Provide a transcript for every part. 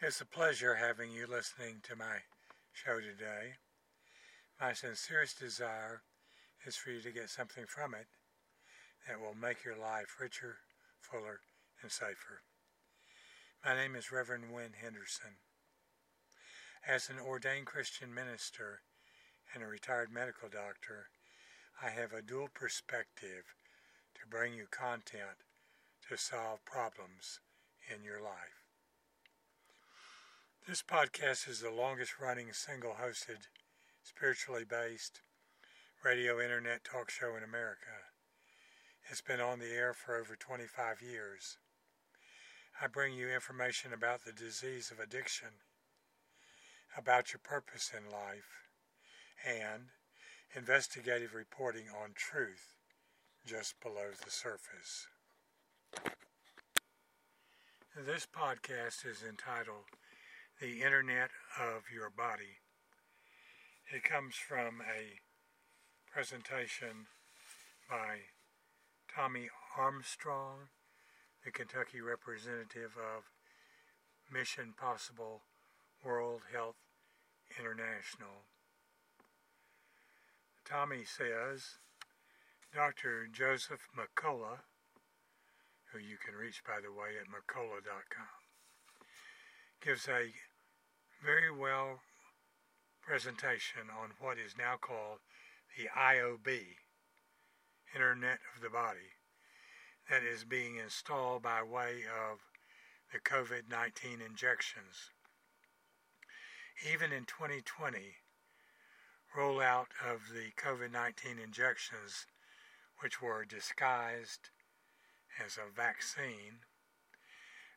It's a pleasure having you listening to my show today. My sincerest desire is for you to get something from it that will make your life richer, fuller, and safer. My name is Reverend Wynn Henderson. As an ordained Christian minister and a retired medical doctor, I have a dual perspective to bring you content to solve problems in your life. This podcast is the longest running single hosted, spiritually based radio internet talk show in America. It's been on the air for over 25 years. I bring you information about the disease of addiction, about your purpose in life, and investigative reporting on truth just below the surface. This podcast is entitled The Internet of Your Body. It comes from a presentation by Tommy Armstrong, the Kentucky representative of Mission Possible World Health International. Tommy says Dr. Joseph Mercola, who you can reach, by the way, at Mercola.com, gives a very well presentation on what is now called the IOB, Internet of the Body, that is being installed by way of the COVID 19 injections. Even in 2020, rollout of the COVID 19 injections, which were disguised as a vaccine,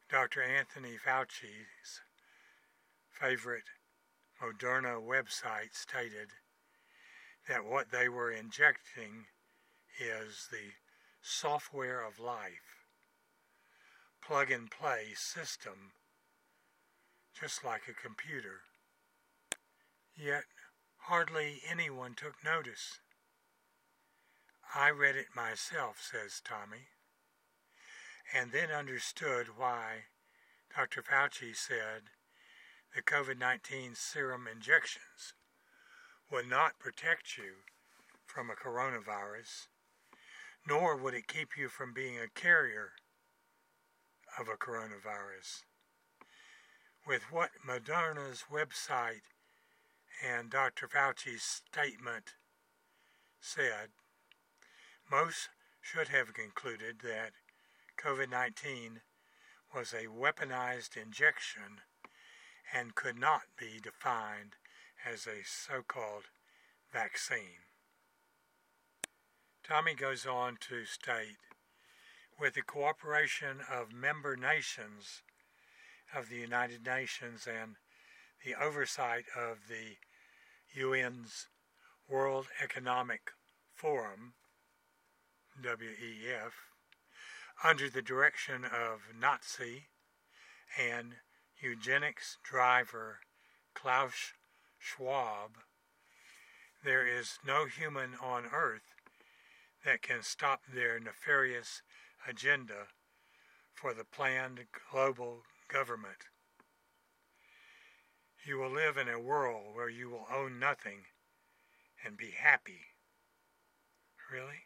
Dr. Anthony Fauci's favorite Moderna website stated that what they were injecting is the software of life, plug and play system, just like a computer. Yet hardly anyone took notice. I read it myself, says Tommy, and then understood why Dr. Fauci said the COVID 19 serum injections would not protect you from a coronavirus, nor would it keep you from being a carrier of a coronavirus. With what Moderna's website and Dr. Fauci's statement said, most should have concluded that COVID 19 was a weaponized injection and could not be defined as a so called vaccine. Tommy goes on to state with the cooperation of member nations of the United Nations and the oversight of the UN's World Economic Forum, WEF, under the direction of Nazi and eugenics driver Klaus Schwab, there is no human on earth that can stop their nefarious agenda for the planned global government. You will live in a world where you will own nothing and be happy. Really?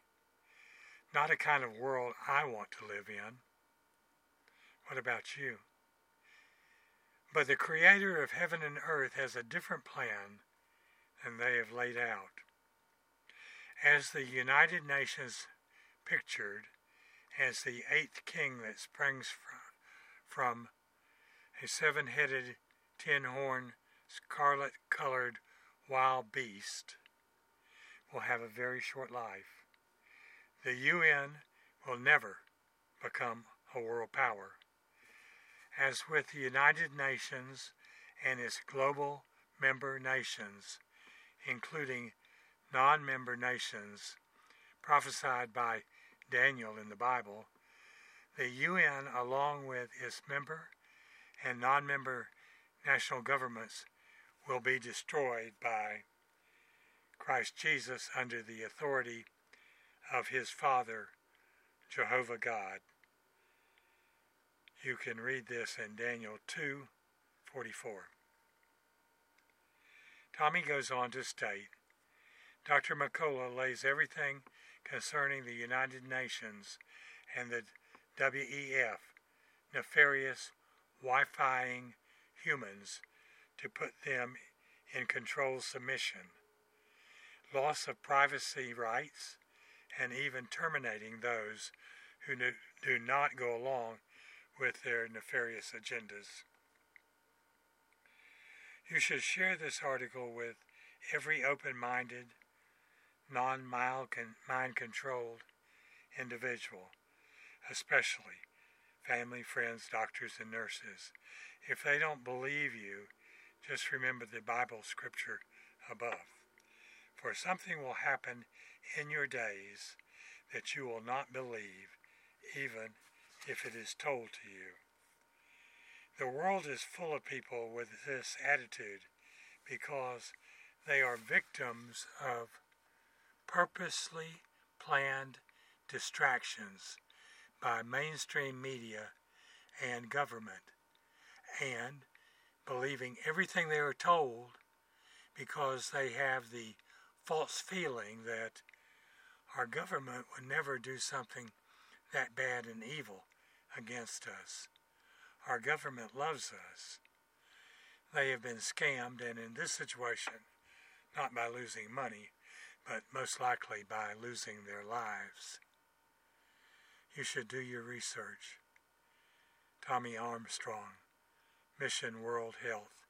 Not a kind of world I want to live in. What about you? But the Creator of heaven and earth has a different plan than they have laid out. As the United Nations pictured as the eighth king that springs from, a seven headed, ten horned, scarlet colored wild beast, will have a very short life. The UN will never become a world power as with the United Nations and its global member nations, including non member nations prophesied by Daniel in the Bible, the UN, along with its member and non member national governments, will be destroyed by Christ Jesus under the authority of his Father, Jehovah God. You can read this in Daniel 2 44. Tommy goes on to state Dr. Mercola lays everything concerning the United Nations and the WEF nefarious Wi-Fiing humans to put them in control submission, loss of privacy rights, and even terminating those who do not go along with their nefarious agendas. You should share this article with every open minded, non mind controlled individual, especially family, friends, doctors, and nurses. If they don't believe you, just remember the Bible scripture above. For something will happen in your days that you will not believe, even if it is told to you. The world is full of people with this attitude because they are victims of purposely planned distractions by mainstream media and government and believing everything they are told because they have the false feeling that our government would never do something that bad and evil against us. Our government loves us. They have been scammed, and in this situation, not by losing money, but most likely by losing their lives. You should do your research. Tommy Armstrong, Mission World Health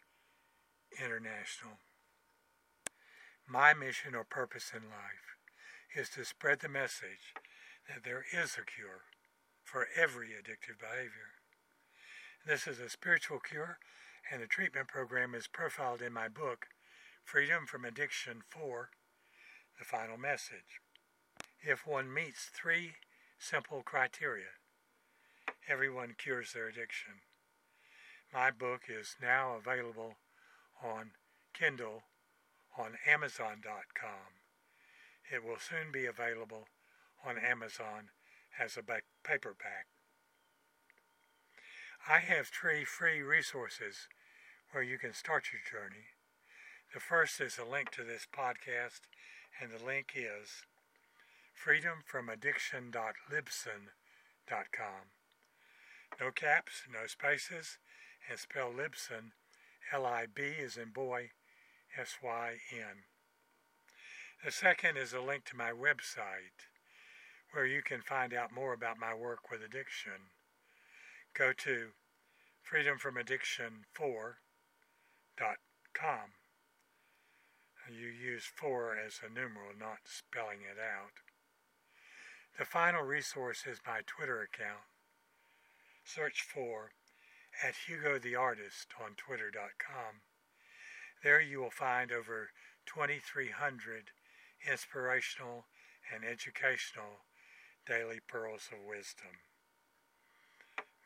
International. My mission or purpose in life is to spread the message that there is a cure for every addictive behavior. This is a spiritual cure, and the treatment program is profiled in my book, Freedom from Addiction 4 The Final Message. If one meets three simple criteria, everyone cures their addiction. My book is now available on Kindle on Amazon.com. It will soon be available on Amazon as a paperback. I have three free resources where you can start your journey. The first is a link to this podcast, and the link is freedomfromaddiction.libsyn.com. No caps, no spaces, and spell Libsyn, L-I-B is in boy, S-Y-N. The second is a link to my website, where you can find out more about my work with addiction go to freedomfromaddiction4.com. You use 4 as a numeral, not spelling it out. The final resource is my Twitter account. Search for at Hugo the Artist on Twitter.com. There you will find over 2,300 inspirational and educational daily pearls of wisdom.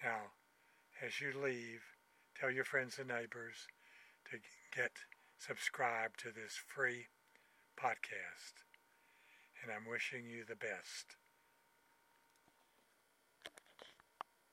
Now, as you leave, tell your friends and neighbors to get subscribed to this free podcast. And I'm wishing you the best.